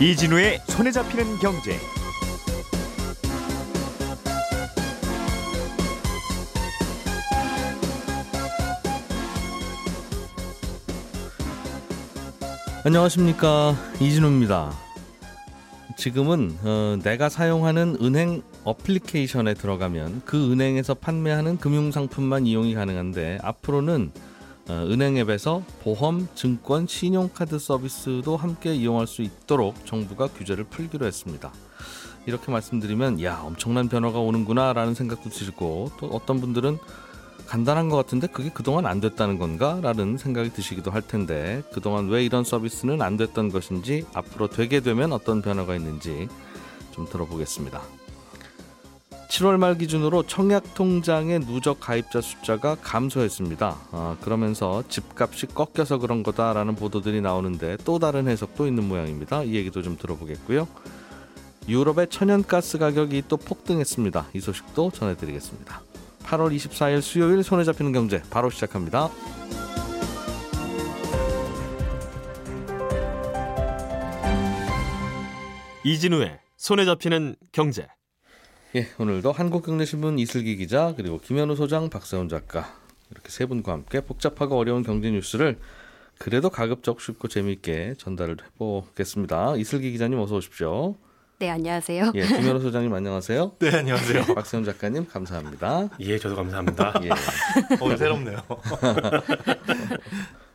이진우의 손에 잡히는 경제. 안녕하십니까 이진우입니다. 지금은 어, 내가 사용하는 은행 어플리케이션에 들어가면 그 은행에서 판매하는 금융 상품만 이용이 가능한데 앞으로는 어, 은행 앱에서 보험, 증권, 신용카드 서비스도 함께 이용할 수 있도록 정부가 규제를 풀기로 했습니다. 이렇게 말씀드리면 야 엄청난 변화가 오는구나라는 생각도 들고 또 어떤 분들은 간단한 것 같은데 그게 그동안 안 됐다는 건가? 라는 생각이 드시기도 할 텐데 그동안 왜 이런 서비스는 안 됐던 것인지 앞으로 되게 되면 어떤 변화가 있는지 좀 들어보겠습니다. 7월 말 기준으로 청약 통장의 누적 가입자 숫자가 감소했습니다. 아, 그러면서 집값이 꺾여서 그런 거다라는 보도들이 나오는데 또 다른 해석도 있는 모양입니다. 이 얘기도 좀 들어보겠고요. 유럽의 천연가스 가격이 또 폭등했습니다. 이 소식도 전해드리겠습니다. 8월 24일 수요일 손에 잡히는 경제 바로 시작합니다. 이진우의 손에 잡히는 경제. 예, 오늘도 한국경제신문 이슬기 기자 그리고 김현우 소장 박세훈 작가 이렇게 세 분과 함께 복잡하고 어려운 경제 뉴스를 그래도 가급적 쉽고 재미있게 전달을 해보겠습니다. 이슬기 기자님 어서 오십시오. 네, 안녕하세요. 예, 김현우 소장님 안녕하세요. 네, 안녕하세요. 박세훈 작가님 감사합니다. 예, 저도 감사합니다. 예, 어, 새롭네요.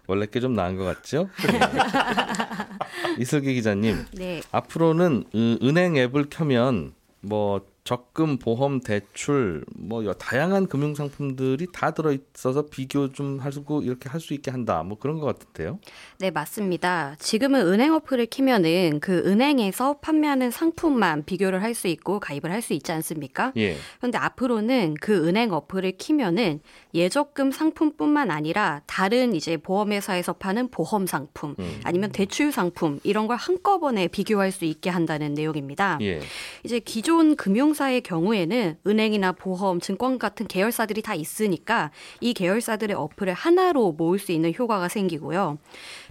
원래 게 좀 나은 것 같죠? 예. 이슬기 기자님, 네, 앞으로는 은- 은행 앱을 켜면 뭐 적금, 보험, 대출 뭐 여- 다양한 금융 상품들이 다 들어 있어서 비교 좀 하고 이렇게 할 수 있게 한다. 뭐 그런 것 같은데요. 네, 맞습니다. 지금은 은행 어플을 키면은 그 은행에서 판매하는 상품만 비교를 할 수 있고 가입을 할 수 있지 않습니까? 예. 그런데 앞으로는 그 은행 어플을 키면은 예적금 상품뿐만 아니라 다른 이제 보험회사에서 파는 보험 상품 음. 아니면 대출 상품 이런 걸 한꺼번에 비교할 수 있게 한다는 내용입니다. 예. 이제 기존 금융 사의 경우에는 은행이나 보험, 증권 같은 계열사들이 다 있으니까 이 계열사들의 어플을 하나로 모을 수 있는 효과가 생기고요.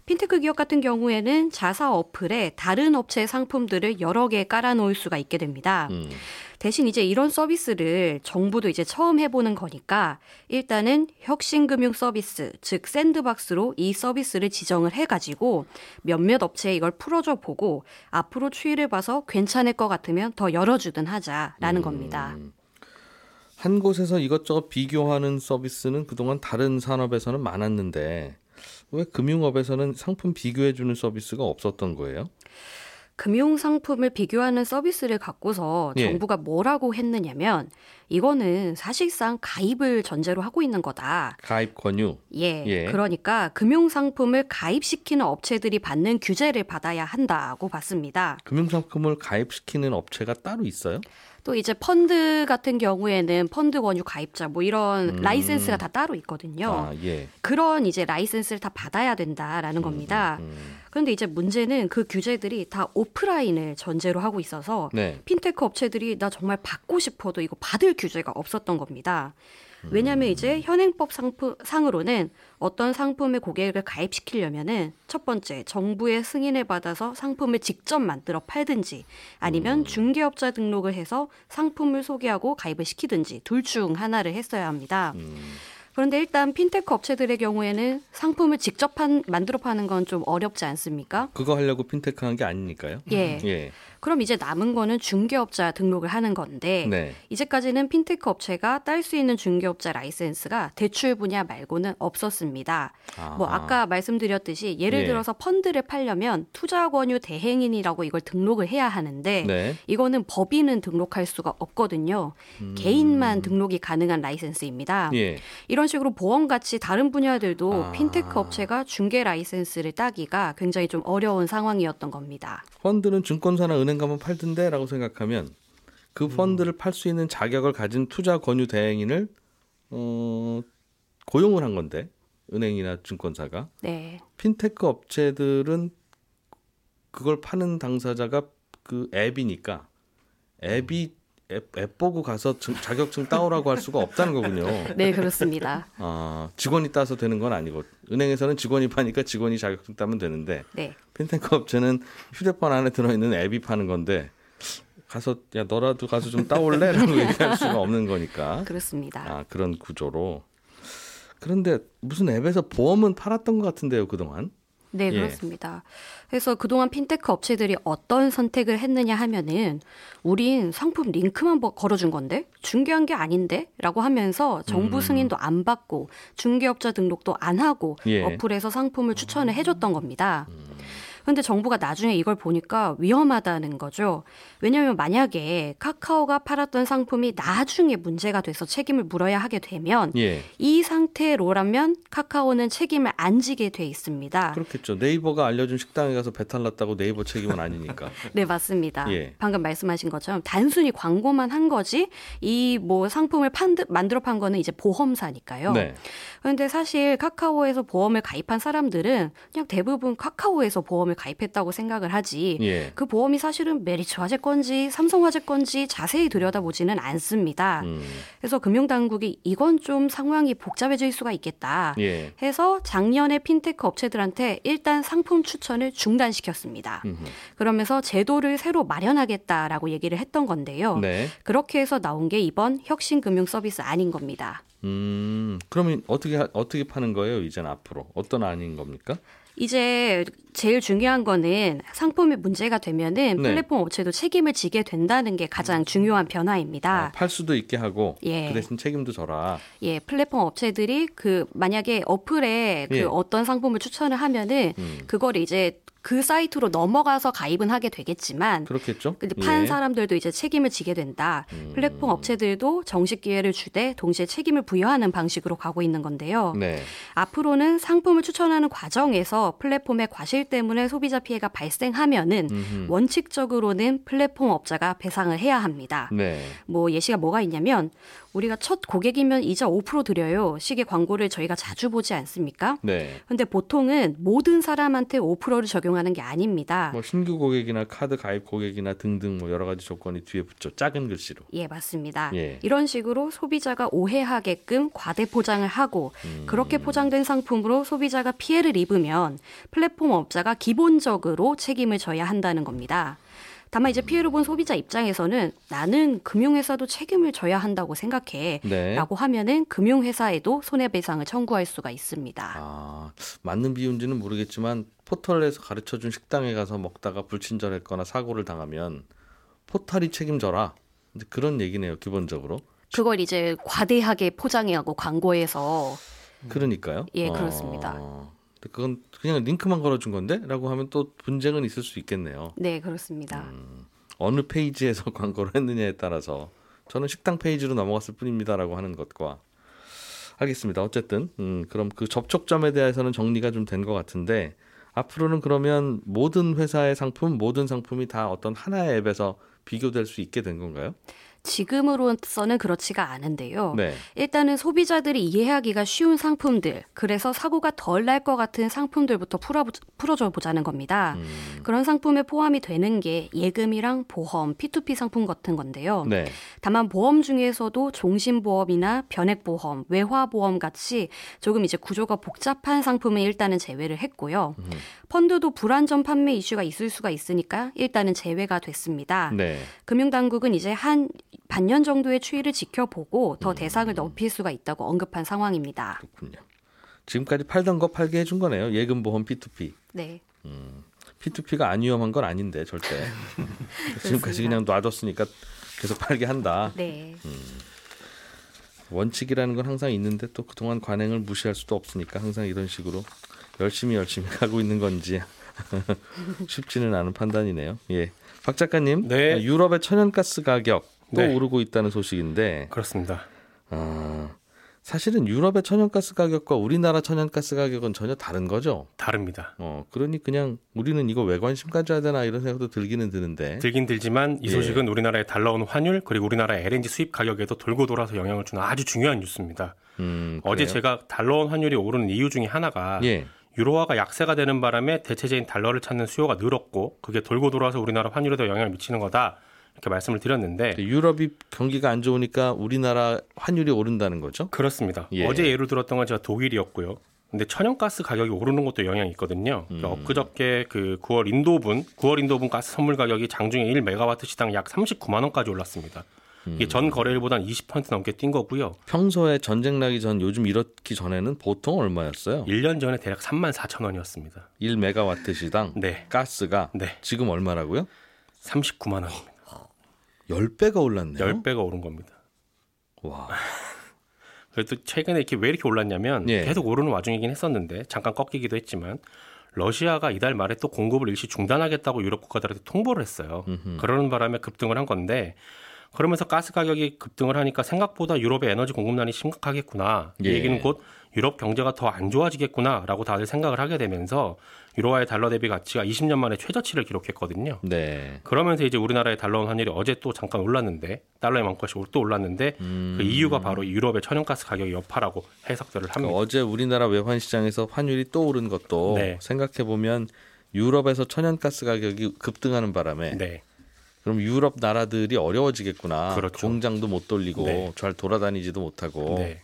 핀테크 기업 같은 경우에는 자사 어플에 다른 업체의 상품들을 여러 개 깔아놓을 수가 있게 됩니다. 음. 대신 이제 이런 서비스를 정부도 이제 처음 해보는 거니까 일단은 혁신금융 서비스, 즉 샌드박스로 이 서비스를 지정을 해가지고 몇몇 업체에 이걸 풀어줘 보고 앞으로 추이를 봐서 괜찮을 것 같으면 더 열어주든 하자라는 겁니다. 한 곳에서 이것저것 비교하는 서비스는 그동안 다른 산업에서는 많았는데 왜 금융업에서는 상품 비교해 주는 서비스가 없었던 거예요? 금융 상품을 비교하는 서비스를 갖고서 예. 정부가 뭐라고 했느냐면 이거는 사실상 가입을 전제로 하고 있는 거다. 가입 권유. 예. 예. 그러니까 금융 상품을 가입시키는 업체들이 받는 규제를 받아야 한다고 봤습니다. 금융 상품을 가입시키는 업체가 따로 있어요? 또 이제 펀드 같은 경우에는 펀드 권유 가입자 뭐 이런 음. 라이센스가 다 따로 있거든요. 아, 예. 그런 이제 라이센스를 다 받아야 된다라는 겁니다. 음. 그런데 이제 문제는 그 규제들이 다 오프라인을 전제로 하고 있어서 네. 핀테크 업체들이 나 정말 받고 싶어도 이거 받을 규제가 없었던 겁니다. 왜냐하면 이제 현행법 상품, 상으로는 어떤 상품의 고객을 가입시키려면은 첫 번째 정부의 승인을 받아서 상품을 직접 만들어 팔든지 아니면 중개업자 등록을 해서 상품을 소개하고 가입을 시키든지 둘 중 하나를 했어야 합니다. 그런데 일단 핀테크 업체들의 경우에는 상품을 직접 판, 만들어 파는 건 좀 어렵지 않습니까? 그거 하려고 핀테크 한 게 아니니까요. 예. 예. 그럼 이제 남은 거는 중개업자 등록을 하는 건데 네. 이제까지는 핀테크 업체가 딸 수 있는 중개업자 라이센스가 대출 분야 말고는 없었습니다. 아. 뭐 아까 말씀드렸듯이 예를 예. 들어서 펀드를 팔려면 투자 권유 대행인이라고 이걸 등록을 해야 하는데 네. 이거는 법인은 등록할 수가 없거든요. 개인만 등록이 가능한 라이센스입니다. 음. 예. 이런 식으로 보험 같이 다른 분야들도 아. 핀테크 업체가 중개 라이센스를 따기가 굉장히 좀 어려운 상황이었던 겁니다. 펀드는 증권사나 은행 가면 팔던데라고 생각하면 그 펀드를 팔수 있는 자격을 가진 투자 권유 대행인을 어, 고용을 한 건데 은행이나 증권사가 네. 핀테크 업체들은 그걸 파는 당사자가 그 앱이니까 앱이 앱, 앱 보고 가서 증- 자격증 따오라고 할 수가 없다는 거군요. 네, 그렇습니다. 아, 직원이 따서 되는 건 아니고 은행에서는 직원이 파니까 직원이 자격증 따면 되는데 네. 핀테크 업체는 휴대폰 안에 들어있는 앱이 파는 건데 가서 야 너라도 가서 좀 따올래라고 얘기할 수가 없는 거니까 그렇습니다. 아 그런 구조로 그런데 무슨 앱에서 보험은 팔았던 것 같은데요 그동안 네, 예. 그렇습니다. 그래서 그동안 핀테크 업체들이 어떤 선택을 했느냐 하면은 우린 상품 링크만 버- 걸어준 건데 중개한 게 아닌데 라고 하면서 정부 승인도 안 받고 중개업자 등록도 안 하고 예. 어플에서 상품을 추천을 해줬던 겁니다. 근데 정부가 나중에 이걸 보니까 위험하다는 거죠. 왜냐하면 만약에 카카오가 팔았던 상품이 나중에 문제가 돼서 책임을 물어야 하게 되면 예 이 상태로라면 카카오는 책임을 안 지게 돼 있습니다. 그렇겠죠 네이버가 알려준 식당에 가서 배탈 났다고 네이버 책임은 아니니까 네, 맞습니다. 예. 방금 말씀하신 것처럼 단순히 광고만 한 거지 이 뭐 상품을 판 만들어 판 거는 이제 보험사니까요. 네 그런데 사실 카카오에서 보험을 가입한 사람들은 그냥 대부분 카카오에서 보험을 가입했다고 생각을 하지. 예. 그 보험이 사실은 메리츠 화재 건지 삼성 화재 건지 자세히 들여다보지는 않습니다. 음, 그래서 금융당국이 이건 좀 상황이 복잡해질 수가 있겠다. 예. 해서 작년에 핀테크 업체들한테 일단 상품 추천을 중단시켰습니다. 음흠. 그러면서 제도를 새로 마련하겠다라고 얘기를 했던 건데요. 네. 그렇게 해서 나온 게 이번 혁신 금융 서비스 아닌 겁니다. 음, 그러면 어떻게 하- 어떻게 파는 거예요? 이제는 앞으로 어떤 아닌 겁니까? 이제 제일 중요한 거는 상품이 문제가 되면은 네. 플랫폼 업체도 책임을 지게 된다는 게 가장 중요한 변화입니다. 아, 팔 수도 있게 하고 예. 그 대신 책임도 져라. 예, 플랫폼 업체들이 그 만약에 어플에 그 예. 어떤 상품을 추천을 하면은 음. 그거를 이제 그 사이트로 넘어가서 가입은 하게 되겠지만 그렇겠죠? 근데 판 예. 사람들도 이제 책임을 지게 된다. 음. 플랫폼 업체들도 정식 기회를 주되 동시에 책임을 부여하는 방식으로 가고 있는 건데요. 네. 앞으로는 상품을 추천하는 과정에서 플랫폼의 과실 때문에 소비자 피해가 발생하면은 음흠. 원칙적으로는 플랫폼 업자가 배상을 해야 합니다. 네. 뭐 예시가 뭐가 있냐면 우리가 첫 고객이면 이자 5% 드려요. 시계 광고를 저희가 자주 보지 않습니까? 네. 근데 보통은 모든 사람한테 5%를 적용하는 게 아닙니다. 뭐 신규 고객이나 카드 가입 고객이나 등등 뭐 여러 가지 조건이 뒤에 붙죠. 작은 글씨로. 예, 맞습니다. 예. 이런 식으로 소비자가 오해하게끔 과대 포장을 하고 음. 그렇게 포장된 상품으로 소비자가 피해를 입으면 플랫폼 업자가 기본적으로 책임을 져야 한다는 겁니다. 다만 이제 피해를 본 소비자 입장에서는 나는 금융회사도 책임을 져야 한다고 생각해. 네. 라고 하면은 금융회사에도 손해배상을 청구할 수가 있습니다. 아, 맞는 비유인지는 모르겠지만 포털에서 가르쳐 준 식당에 가서 먹다가 불친절했거나 사고를 당하면 포털이 책임져라. 그런 얘기네요, 기본적으로. 그걸 이제 과대하게 포장해하고 광고해서 그러니까요. 예, 그렇습니다. 근데 그건 그냥 링크만 걸어준 건데?라고 하면 또 분쟁은 있을 수 있겠네요. 네, 그렇습니다. 음. 어느 페이지에서 광고를 했느냐에 따라서 저는 식당 페이지로 넘어갔을 뿐입니다라고 하는 것과 알겠습니다. 어쨌든 음, 그럼 그 접촉점에 대해서는 정리가 좀 된 것 같은데 앞으로는 그러면 모든 회사의 상품, 모든 상품이 다 어떤 하나의 앱에서 비교될 수 있게 된 건가요? 지금으로서는 그렇지가 않은데요. 네. 일단은 소비자들이 이해하기가 쉬운 상품들, 그래서 사고가 덜 날 것 같은 상품들부터 풀어, 풀어줘 보자는 겁니다. 음, 그런 상품에 포함이 되는 게 예금이랑 보험, P2P 상품 같은 건데요. 네. 다만 보험 중에서도 종신보험이나 변액보험, 외화보험 같이 조금 이제 구조가 복잡한 상품은 일단은 제외를 했고요. 음. 펀드도 불안전 판매 이슈가 있을 수가 있으니까 일단은 제외가 됐습니다. 네. 금융당국은 이제 한 반년 정도의 추이를 지켜보고 음. 더 대상을 넓힐 수가 있다고 언급한 상황입니다. 그렇군요. 지금까지 팔던 거 팔게 해준 거네요. 예금 보험 P2P. 네. P2P가 안 위험한 건 아닌데 절대. 지금까지 그냥 놔뒀으니까 계속 팔게 한다. 네. 원칙이라는 건 항상 있는데 또 그동안 관행을 무시할 수도 없으니까 항상 이런 식으로 열심히 열심히 가고 있는 건지 쉽지는 않은 판단이네요. 예. 박 작가님, 네. 유럽의 천연가스 가격 또 네. 오르고 있다는 소식인데 그렇습니다. 아, 사실은 유럽의 천연가스 가격과 우리나라 천연가스 가격은 전혀 다른 거죠. 다릅니다. 어, 그러니 그냥 우리는 이거 왜 관심 가져야 되나 이런 생각도 들기는 드는데. 들긴 들지만 이 예. 소식은 우리나라에 달러온 환율 그리고 우리나라의 LNG 수입 가격에도 돌고 돌아서 영향을 주는 아주 중요한 뉴스입니다. 음, 어제? 제가 달러원 환율이 오르는 이유 중에 하나가 예. 유로화가 약세가 되는 바람에 대체제인 달러를 찾는 수요가 늘었고 그게 돌고 돌아서 우리나라 환율에도 영향을 미치는 거다. 이렇게 말씀을 드렸는데 유럽이 경기가 안 좋으니까 우리나라 환율이 오른다는 거죠? 그렇습니다. 예. 어제 예로 들었던 건 제가 독일이었고요. 근데 천연가스 가격이 오르는 것도 영향이 있거든요. 음. 그러니까 엊그저께 그 9월 인도분, 9월 인도분 가스 선물 가격이 장중에 1메가와트 시당 약 39만 원까지 올랐습니다. 음. 이게 전 거래일보다는 20% 넘게 뛴 거고요. 평소에 전쟁 나기 전 요즘 이렇기 전에는 보통 얼마였어요? 1년 전에 대략 3만 4천 원이었습니다. 1메가와트 시당 네. 가스가 네. 지금 얼마라고요? 39만 원입니다. 10배가 올랐네요. 10배가 오른 겁니다. 와. 그래도 최근에 이렇게 왜 이렇게 올랐냐면 예. 계속 오르는 와중이긴 했었는데 잠깐 꺾이기도 했지만 러시아가 이달 말에 또 공급을 일시 중단하겠다고 유럽 국가들한테 통보를 했어요. 그러는 바람에 급등을 한 건데 그러면서 가스 가격이 급등을 하니까 생각보다 유럽의 에너지 공급난이 심각하겠구나. 이 예. 얘기는 곧 유럽 경제가 더 안 좋아지겠구나라고 다들 생각을 하게 되면서 유로화의 달러 대비 가치가 20년 만에 최저치를 기록했거든요. 네. 그러면서 이제 우리나라의 달러 원 환율이 어제 또 잠깐 올랐는데 달러의 만큼씩 또 올랐는데 음. 그 이유가 바로 유럽의 천연가스 가격의 여파라고 해석들을 합니다. 그러니까 어제 우리나라 외환 시장에서 환율이 또 오른 것도 네. 생각해 보면 유럽에서 천연가스 가격이 급등하는 바람에 네, 그럼 유럽 나라들이 어려워지겠구나. 그렇죠. 공장도 못 돌리고 네. 잘 돌아다니지도 못하고 네,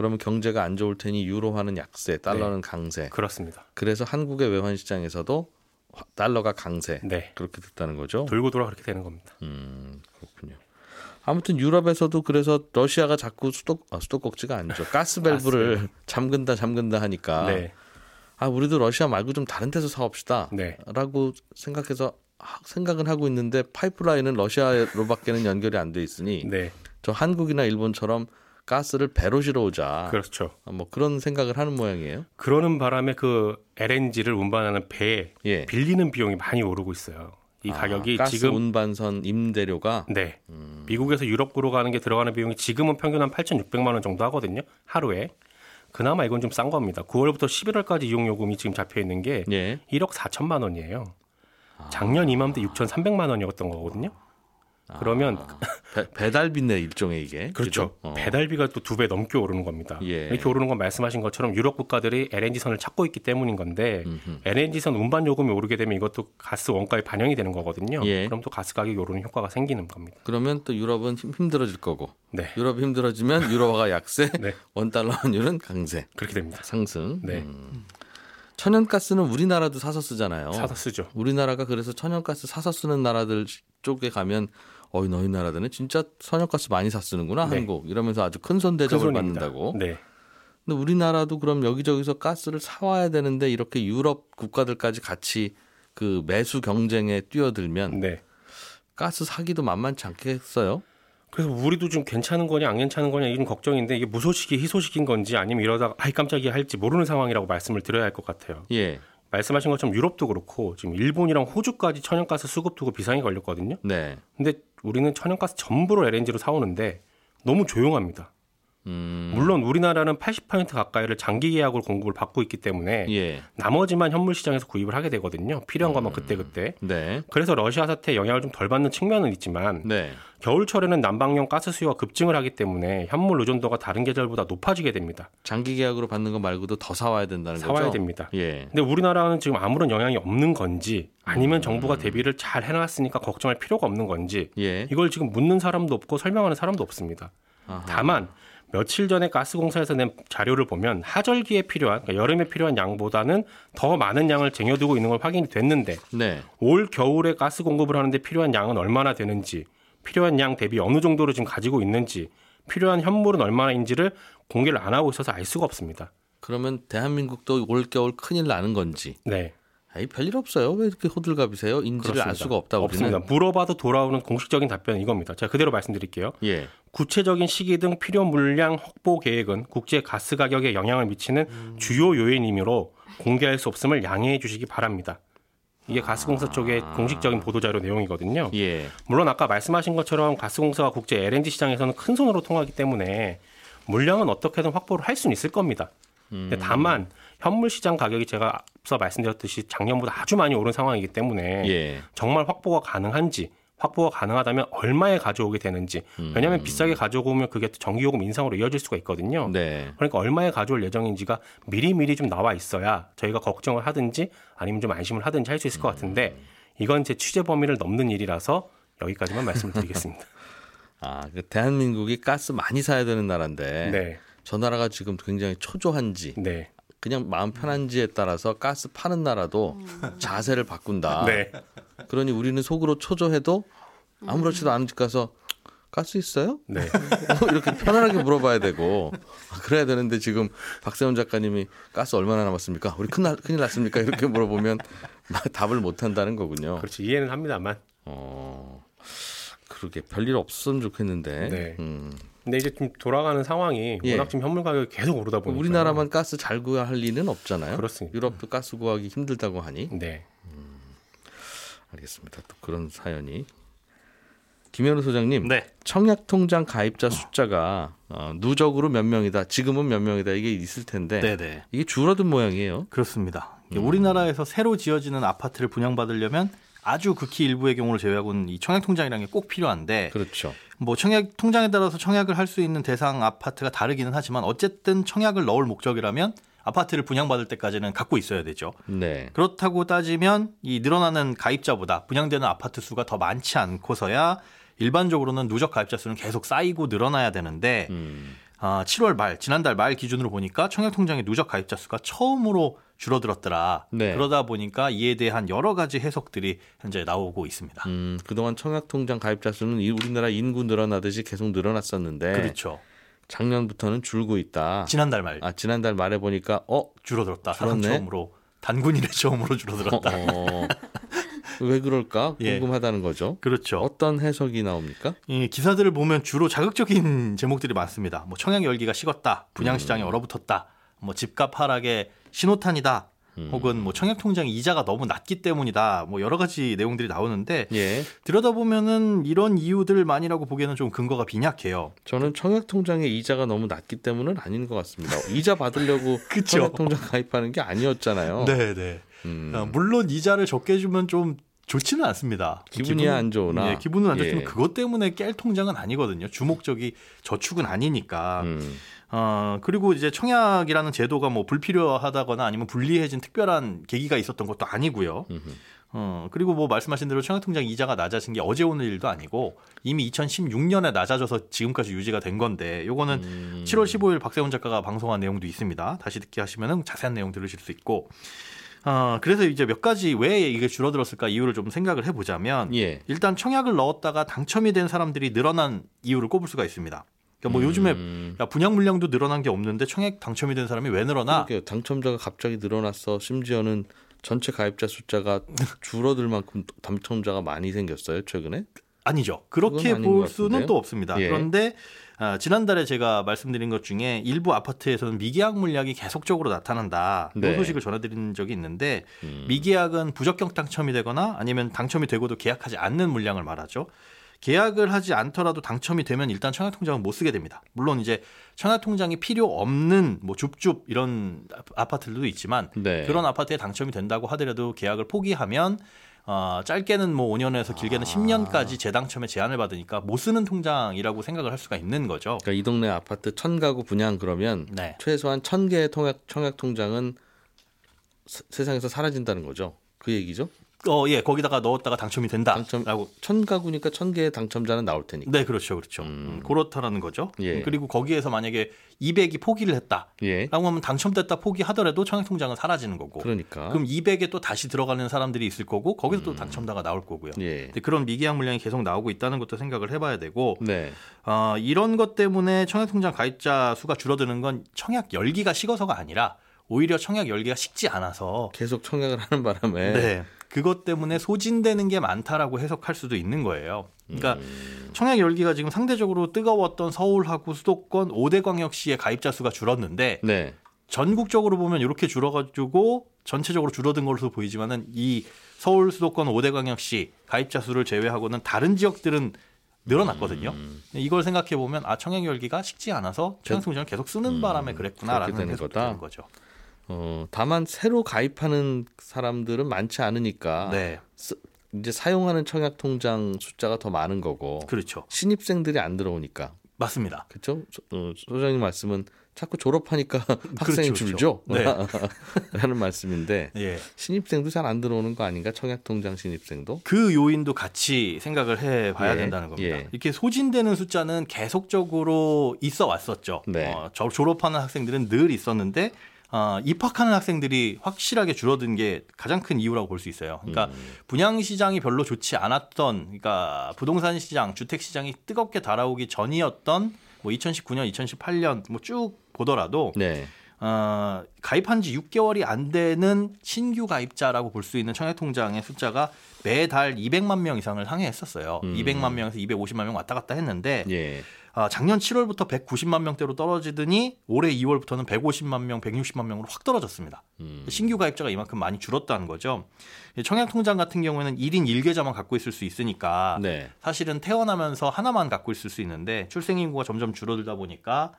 그러면 경제가 안 좋을 테니 유로화는 약세, 달러는 강세. 그렇습니다. 그래서 한국의 외환 시장에서도 화- 달러가 강세. 네, 그렇게 됐다는 거죠. 돌고 돌아 그렇게 되는 겁니다. 음, 그렇군요. 아무튼 유럽에서도 그래서 러시아가 자꾸 수도 아, 수도꼭지가 아니죠. 가스 밸브를 잠근다 잠근다 하니까 네, 아 우리도 러시아 말고 좀 다른 데서 사옵시다라고 네, 생각해서 하- 생각은 하고 있는데 파이프라인은 러시아로밖에는 연결이 안 돼 있으니 네, 저 한국이나 일본처럼 가스를 배로 실어오자 그렇죠. 아, 뭐 그런 생각을 하는 모양이에요. 그러는 바람에 그 LNG를 운반하는 배에 예. 빌리는 비용이 많이 오르고 있어요. 이 아, 가격이 가스 지금 운반선 임대료가 네. 미국에서 유럽으로 가는 게 들어가는 비용이 지금은 평균 한 8,600만 원 정도 하거든요. 하루에. 그나마 이건 좀 싼 겁니다. 9월부터 11월까지 이용 요금이 지금 잡혀 있는 게 예. 1억 4천만 원이에요. 작년 이맘때 6,300만 원이었던 거거든요. 그러면 아, 배, 배달비네 일종의 이게 그렇죠. 어. 배달비가 또 두 배 넘게 오르는 겁니다. 예. 이렇게 오르는 건 말씀하신 것처럼 유럽 국가들이 LNG선을 찾고 있기 때문인 건데 LNG선 운반 요금이 오르게 되면 이것도 가스 원가에 반영이 되는 거거든요. 예. 그럼 또 가스 가격이 오르는 효과가 생기는 겁니다. 그러면 또 유럽은 힘- 힘들어질 거고 네. 유럽이 힘들어지면 유로화가 약세, 네. 원 달러 환율은 강세, 그렇게 됩니다. 상승. 네. 음. 천연가스는 우리나라도 사서 쓰잖아요. 사서 쓰죠. 우리나라가 그래서 천연가스 사서 쓰는 나라들 쪽에 가면 어이 너희 나라들은 진짜 천연가스 많이 사 쓰는구나 네. 한국 이러면서 아주 큰손그 대접을. 받는다고. 네. 근데 우리나라도 그럼 여기저기서 가스를 사와야 되는데 이렇게 유럽 국가들까지 같이 그 매수 경쟁에 뛰어들면 네. 가스 사기도 만만치 않겠어요? 그래서 우리도 좀 괜찮은 거냐 안 괜찮은 거냐 이런 걱정인데 이게 무소식이 희소식인 건지 아니면 이러다가 아이 깜짝이야 할지 모르는 상황이라고 말씀을 드려야 할 것 같아요. 예. 말씀하신 것처럼 유럽도 그렇고 지금 일본이랑 호주까지 천연가스 수급 두고 비상이 걸렸거든요. 네. 근데 우리는 천연가스 전부를 LNG로 사오는데 너무 조용합니다. 음. 물론 우리나라는 80% 가까이를 장기 계약으로 공급을 받고 있기 때문에 예. 나머지만 현물 시장에서 구입을 하게 되거든요. 필요한 것만 그때 그때. 네. 그래서 러시아 사태에 영향을 좀 덜 받는 측면은 있지만 네. 겨울철에는 난방용 가스 수요가 급증을 하기 때문에 현물 의존도가 다른 계절보다 높아지게 됩니다. 장기 계약으로 받는 거 말고도 더 사와야 된다는 사와야 거죠. 됩니다. 예. 근데 우리나라는 지금 아무런 영향이 없는 건지 아니면 정부가 대비를 잘 해놨으니까 걱정할 필요가 없는 건지 예. 이걸 지금 묻는 사람도 없고 설명하는 사람도 없습니다. 아하. 다만 며칠 전에 가스공사에서 낸 자료를 보면 하절기에 필요한 그러니까 여름에 필요한 양보다는 더 많은 양을 쟁여두고 있는 걸 확인이 됐는데 네. 올 겨울에 가스 공급을 하는데 필요한 양은 얼마나 되는지 필요한 양 대비 어느 정도로 지금 가지고 있는지 필요한 현물은 얼마나인지를 공개를 안 하고 있어서 알 수가 없습니다. 그러면 대한민국도 올 겨울 큰일 나는 건지. 네. 아이 별일 없어요. 왜 이렇게 호들갑이세요? 인지를 알 그렇습니다. 수가 없다 우리는. 없습니다. 물어봐도 돌아오는 공식적인 답변은 이겁니다. 제가 그대로 말씀드릴게요. 예. 구체적인 시기 등 필요 물량 확보 계획은 국제 가스 가격에 영향을 미치는 음. 주요 요인이므로 공개할 수 없음을 양해해 주시기 바랍니다. 이게 가스공사 쪽의 공식적인 보도자료 내용이거든요. 아. 예. 물론 아까 말씀하신 것처럼 가스공사가 국제 LNG 시장에서는 큰 손으로 통하기 때문에 물량은 어떻게든 확보를 할 수는 있을 겁니다. 음. 다만 현물 시장 가격이 제가 앞서 말씀드렸듯이 작년보다 아주 많이 오른 상황이기 때문에 예. 정말 확보가 가능한지 확보가 가능하다면 얼마에 가져오게 되는지 왜냐하면 비싸게 가져오면 그게 또 전기요금 인상으로 이어질 수가 있거든요. 음. 네. 그러니까 얼마에 가져올 예정인지가 미리 미리 좀 나와 있어야 저희가 걱정을 하든지 아니면 좀 안심을 하든지 할 수 있을 것 같은데 이건 제 취재 범위를 넘는 일이라서 여기까지만 말씀을 드리겠습니다. 아, 그 대한민국이 가스 많이 사야 되는 나라인데 네. 저 나라가 지금 굉장히 초조한지 네. 그냥 마음 편한지에 따라서 가스 파는 나라도 자세를 바꾼다. 네. 그러니 우리는 속으로 초조해도 아무렇지도 않은 집 가서 가스 있어요? 네. 이렇게 편안하게 물어봐야 되고 그래야 되는데 지금 박세훈 작가님이 가스 얼마나 남았습니까? 우리 큰일, 큰일 났습니까? 이렇게 물어보면 답을 못 한다는 거군요. 그렇죠. 이해는 합니다만. 어, 그러게 별일 없었으면 좋겠는데. 네. 음. 근데 이제 좀 돌아가는 상황이 예. 워낙 지금 현물 가격이 계속 오르다 보니까 우리나라만 가스 잘 구할 리는 없잖아요. 그렇습니다. 유럽도 가스 구하기 힘들다고 하니. 네. 알겠습니다. 또 그런 사연이. 김현우 소장님, 네. 청약 통장 가입자 숫자가 어, 누적으로 몇 명이다. 지금은 몇 명이다. 이게 있을 텐데 네네. 이게 줄어든 모양이에요. 그렇습니다. 음. 우리나라에서 새로 지어지는 아파트를 분양받으려면 아주 극히 일부의 경우를 제외하고는 이 청약 통장이라는 게 꼭 필요한데 그렇죠. 뭐 청약 통장에 따라서 청약을 할 수 있는 대상 아파트가 다르기는 하지만 어쨌든 청약을 넣을 목적이라면 아파트를 분양받을 때까지는 갖고 있어야 되죠. 네. 그렇다고 따지면 이 늘어나는 가입자보다 분양되는 아파트 수가 더 많지 않고서야 일반적으로는 누적 가입자 수는 계속 쌓이고 늘어나야 되는데 음. 아, 7월 말 지난달 말 기준으로 보니까 청약통장의 누적 가입자 수가 처음으로 줄어들었더라. 네. 그러다 보니까 이에 대한 여러 가지 해석들이 현재 나오고 있습니다. 음, 그동안 청약 통장 가입자 수는 이 우리나라 인구 늘어나듯이 계속 늘어났었는데 그렇죠. 작년부터는 줄고 있다. 지난달 말 아, 지난달 말에 보니까 어, 줄어들었다. 사상. 처음으로 단군 이래 처음으로 줄어들었다. 어, 왜 그럴까 예. 궁금하다는 거죠. 그렇죠. 어떤 해석이 나옵니까? 이 기사들을 보면 주로 자극적인 제목들이 많습니다. 뭐 청약 열기가 식었다, 분양 시장이 얼어붙었다, 뭐 집값 하락의 신호탄이다, 혹은 뭐 청약 통장 이자가 너무 낮기 때문이다, 뭐 여러 가지 내용들이 나오는데 예. 들여다 보면은 이런 이유들만이라고 보기에는 좀 근거가 빈약해요. 저는 청약 통장의 이자가 너무 낮기 때문은 아닌 것 같습니다. 이자 받으려고. 청약 통장 가입하는 게 아니었잖아요. 네, 네. 음. 아, 물론 이자를 적게 주면 좀 좋지는 않습니다. 기분이 안 좋으나. 예, 기분은 안 좋지만 예. 그것 때문에 깰 통장은 아니거든요. 주목적이 저축은 아니니까. 음. 어, 그리고 이제 청약이라는 제도가 뭐 불필요하다거나 아니면 불리해진 특별한 계기가 있었던 것도 아니고요. 음흠. 어, 그리고 뭐 말씀하신 대로 청약통장 이자가 낮아진 게 어제 오늘 일도 아니고 이미 2016년에 낮아져서 지금까지 유지가 된 건데 요거는 음. 7월 15일 박세훈 작가가 방송한 내용도 있습니다. 다시 듣기 하시면은 자세한 내용 들으실 수 있고. 어, 그래서 이제 몇 가지 왜 이게 줄어들었을까 이유를 좀 생각을 해보자면 예. 일단 청약을 넣었다가 당첨이 된 사람들이 늘어난 이유를 꼽을 수가 있습니다. 그러니까 뭐 요즘에 음. 야, 분양 물량도 늘어난 게 없는데 청약 당첨이 된 사람이 왜 늘어나? 그러게요. 당첨자가 갑자기 늘어났어. 심지어는 전체 가입자 숫자가 줄어들 만큼 당첨자가 많이 생겼어요. 최근에. 아니죠. 그렇게 볼것 수는? 또 없습니다. 예. 그런데 아, 지난달에 제가 말씀드린 것 중에 일부 아파트에서는 미계약 물량이 계속적으로 나타난다. 네. 이 소식을 전해드린 적이 있는데 음. 미계약은 부적격 당첨이 되거나 아니면 당첨이 되고도 계약하지 않는 물량을 말하죠. 계약을 하지 않더라도 당첨이 되면 일단 청약통장은 못 쓰게 됩니다. 물론 이제 청약통장이 필요 없는 뭐 줍줍 이런 아파트들도 있지만 네. 그런 아파트에 당첨이 된다고 하더라도 계약을 포기하면 어, 짧게는 뭐 5년에서 길게는 아. 10년까지 재당첨에 제한을 받으니까 못 쓰는 통장이라고 생각을 할 수가 있는 거죠. 그러니까 이 동네 아파트 천 가구 분양 그러면 네. 최소한 천 개의 통약 청약 통장은 세- 세상에서 사라진다는 거죠. 그 얘기죠. 어, 예, 거기다가 넣었다가 당첨이 된다. 당첨- 라고. 천 가구니까 천 개의 당첨자는 나올 테니까. 네, 그렇죠, 그렇죠. 음. 음, 그렇다라는 거죠. 예. 그리고 거기에서 만약에 200이 포기를 했다. 예. 라고 하면 당첨됐다 포기하더라도 청약통장은 사라지는 거고. 그러니까. 그럼 200에 또 다시 들어가는 사람들이 있을 거고 거기서 또 당첨자가 나올 거고요. 예. 그런 미계약 물량이 계속 나오고 있다는 것도 생각을 해봐야 되고 네. 어, 이런 것 때문에 청약통장 가입자 수가 줄어드는 건 청약 열기가 식어서가 아니라 오히려 청약 열기가 식지 않아서 계속 청약을 하는 바람에 네. 그것 때문에 소진되는 게 많다라고 해석할 수도 있는 거예요. 그러니까 음. 청약 열기가 지금 상대적으로 뜨거웠던 서울하고 수도권 5대 광역시의 가입자 수가 줄었는데 네. 전국적으로 보면 이렇게 줄어가지고 전체적으로 줄어든 걸로 보이지만은 이 서울 수도권 5대 광역시 가입자 수를 제외하고는 다른 지역들은 늘어났거든요. 음. 이걸 생각해 보면 아 청약 열기가 식지 않아서 청약통장을 계속 쓰는 바람에 음, 그랬구나라는 되는 해석도 거다. 되는 거죠. 어, 다만 새로 가입하는 사람들은 많지 않으니까 네, 쓰- 이제 사용하는 청약 통장 숫자가 더 많은 거고 그렇죠. 신입생들이 안 들어오니까 맞습니다. 그렇죠? 소, 어, 소장님 말씀은 자꾸 졸업하니까 학생이 그렇죠. 줄죠. 네. 라는 말씀인데 예. 신입생도 잘 안 들어오는 거 아닌가? 청약통장 신입생도? 그 요인도 같이 생각을 해 봐야 예, 된다는 겁니다. 예. 이렇게 소진되는 숫자는 계속적으로 있어 왔었죠. 네. 어, 저- 졸업하는 학생들은 늘 있었는데 어, 입학하는 학생들이 확실하게 줄어든 게 가장 큰 이유라고 볼 수 있어요. 그러니까 음. 분양 시장이 별로 좋지 않았던, 그러니까 부동산 시장, 주택 시장이 뜨겁게 달아오기 전이었던 뭐 2019년, 2018년 뭐 쭉 보더라도 네. 어, 가입한 지 6개월이 안 되는 신규 가입자라고 볼 수 있는 청약통장의 숫자가 매달 200만 명 이상을 상회했었어요. 음. 200만 명에서 250만 명 왔다 갔다 했는데 예. 아, 작년 7월부터 190만 명대로 떨어지더니 올해 2월부터는 150만 명, 160만 명으로 확 떨어졌습니다. 음. 신규 가입자가 이만큼 많이 줄었다는 거죠. 청약통장 같은 경우에는 1인 1계좌만 갖고 있을 수 있으니까 네. 사실은 태어나면서 하나만 갖고 있을 수 있는데 출생 인구가 점점 줄어들다 보니까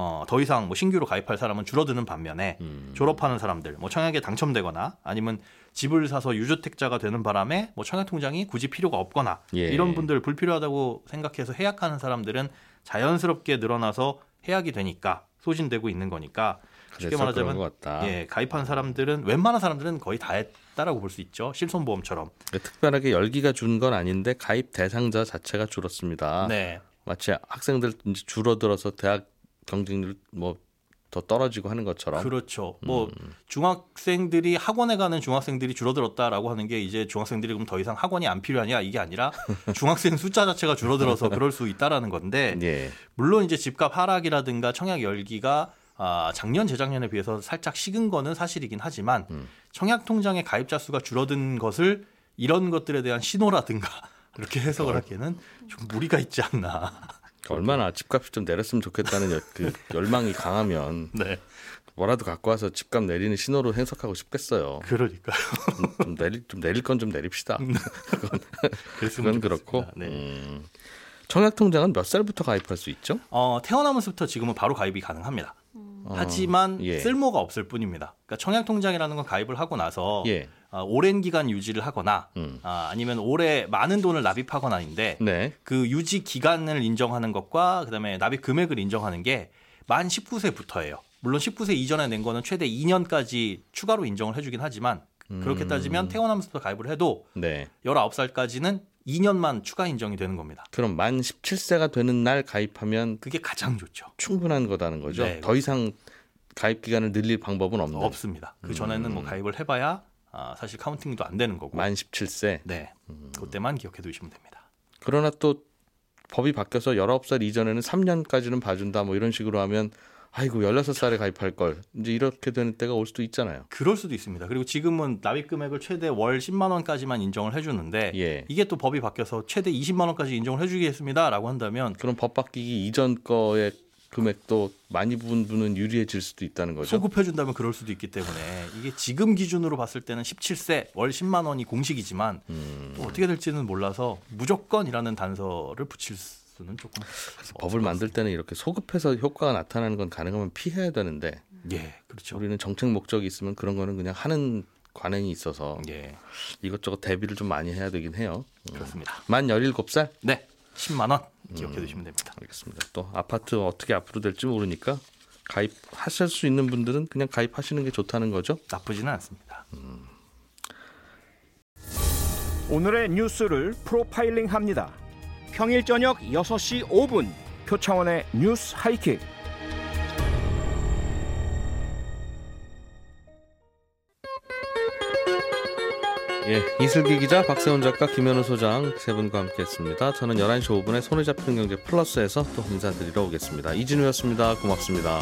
어, 더 이상 뭐 신규로 가입할 사람은 줄어드는 반면에 음. 졸업하는 사람들, 뭐 청약에 당첨되거나 아니면 집을 사서 유주택자가 되는 바람에 뭐 청약 통장이 굳이 필요가 없거나 예. 이런 분들 불필요하다고 생각해서 해약하는 사람들은 자연스럽게 늘어나서 해약이 되니까 소진되고 있는 거니까 쉽게 말하자면. 예, 가입한 사람들은 웬만한 사람들은 거의 다 했다라고 볼 수 있죠. 실손보험처럼. 특별하게 열기가 준 건 아닌데 가입 대상자 자체가 줄었습니다. 네. 마치 학생들 줄어들어서 대학 경쟁률 뭐 더 떨어지고 하는 것처럼. 그렇죠. 뭐 음. 중학생들이 학원에 가는 중학생들이 줄어들었다라고 하는 게 이제 중학생들이 그럼 더 이상 학원이 안 필요하냐 이게 아니라 중학생 숫자 자체가 줄어들어서 그럴 수 있다라는 건데 예. 물론 이제 집값 하락이라든가 청약 열기가 아, 작년 재작년에 비해서 살짝 식은 거는 사실이긴 하지만 음. 청약 통장의 가입자 수가 줄어든 것을 이런 것들에 대한 신호라든가 이렇게 해석을 하기에는 좀 무리가 있지 않나. 얼마나 집값이 좀 내렸으면 좋겠다는 여- 그 열망이 강하면 네. 뭐라도 갖고 와서 집값 내리는 신호로 해석하고 싶겠어요. 그러니까요. 좀 내릴 좀 내릴 건 좀 내립시다. 그건 그랬으면 그렇고. 네. 음. 청약 통장은 몇 살부터 가입할 수 있죠? 어, 태어나면서부터 지금은 바로 가입이 가능합니다. 하지만 예. 쓸모가 없을 뿐입니다. 그러니까 청약 통장이라는 건 가입을 하고 나서 예. 아, 오랜 기간 유지를 하거나 음. 아, 아니면 오래 많은 돈을 납입하거나인데 네. 그 유지 기간을 인정하는 것과 그다음에 납입 금액을 인정하는 게 만 19세부터예요. 물론 19세 이전에 낸 거는 최대 2년까지 추가로 인정을 해주긴 하지만 그렇게 음. 따지면 태어나면서부터 가입을 해도 네. 19살까지는 2년만 추가 인정이 되는 겁니다. 그럼 만 17세가 되는 날 가입하면 그게 가장 좋죠. 충분한 거다는 거죠. 네, 더 이상 가입 기간을 늘릴 방법은 없는. 없습니다. 그 전에는 뭐 가입을 해봐야 아, 사실 카운팅도 안 되는 거고. 만 17세. 네, 그때만 기억해 두시면 됩니다. 그러나 또 법이 바뀌어서 19살 이전에는 3년까지는 봐준다 뭐 이런 식으로 하면 아이고 16살에 가입할 걸 이제 이렇게 되는 때가 올 수도 있잖아요. 그럴 수도 있습니다. 그리고 지금은 납입 금액을 최대 월 10만 원까지만 인정을 해주는데 예. 이게 또 법이 바뀌어서 최대 20만 원까지 인정을 해주겠습니다라고 한다면 그럼 법 바뀌기 이전 거의 금액도 많이 부분 분은 유리해질 수도 있다는 거죠. 소급해준다면 그럴 수도 있기 때문에 이게 지금 기준으로 봤을 때는 17세 월 10만 원이 공식이지만 음. 또 어떻게 될지는 몰라서 무조건이라는 단서를 붙일 수는 조금 법을 만들 때는 이렇게 소급해서 효과가 나타나는 건 가능하면 피해야 되는데 예 그렇죠 우리는 정책 목적이 있으면 그런 거는 그냥 하는 관행이 있어서 예 이것저것 대비를 좀 많이 해야 되긴 해요. 그렇습니다 만 17살? 네 10만 원 기억해 두시면 됩니다 알겠습니다. 또 아파트 어떻게 앞으로 될지 모르니까 가입하실 수 있는 분들은 그냥 가입하시는 게 좋다는 거죠. 나쁘지는 않습니다 오늘의 뉴스를 프로파일링 합니다. 평일 저녁 6시 5분 표창원의 뉴스 하이킥. 예, 이슬기 기자, 박세훈 작가, 김현우 소장 세 분과 함께했습니다. 저는 11시 5분에 손에 잡히는 경제 플러스에서 또 인사드리러 오겠습니다. 이진우였습니다. 고맙습니다.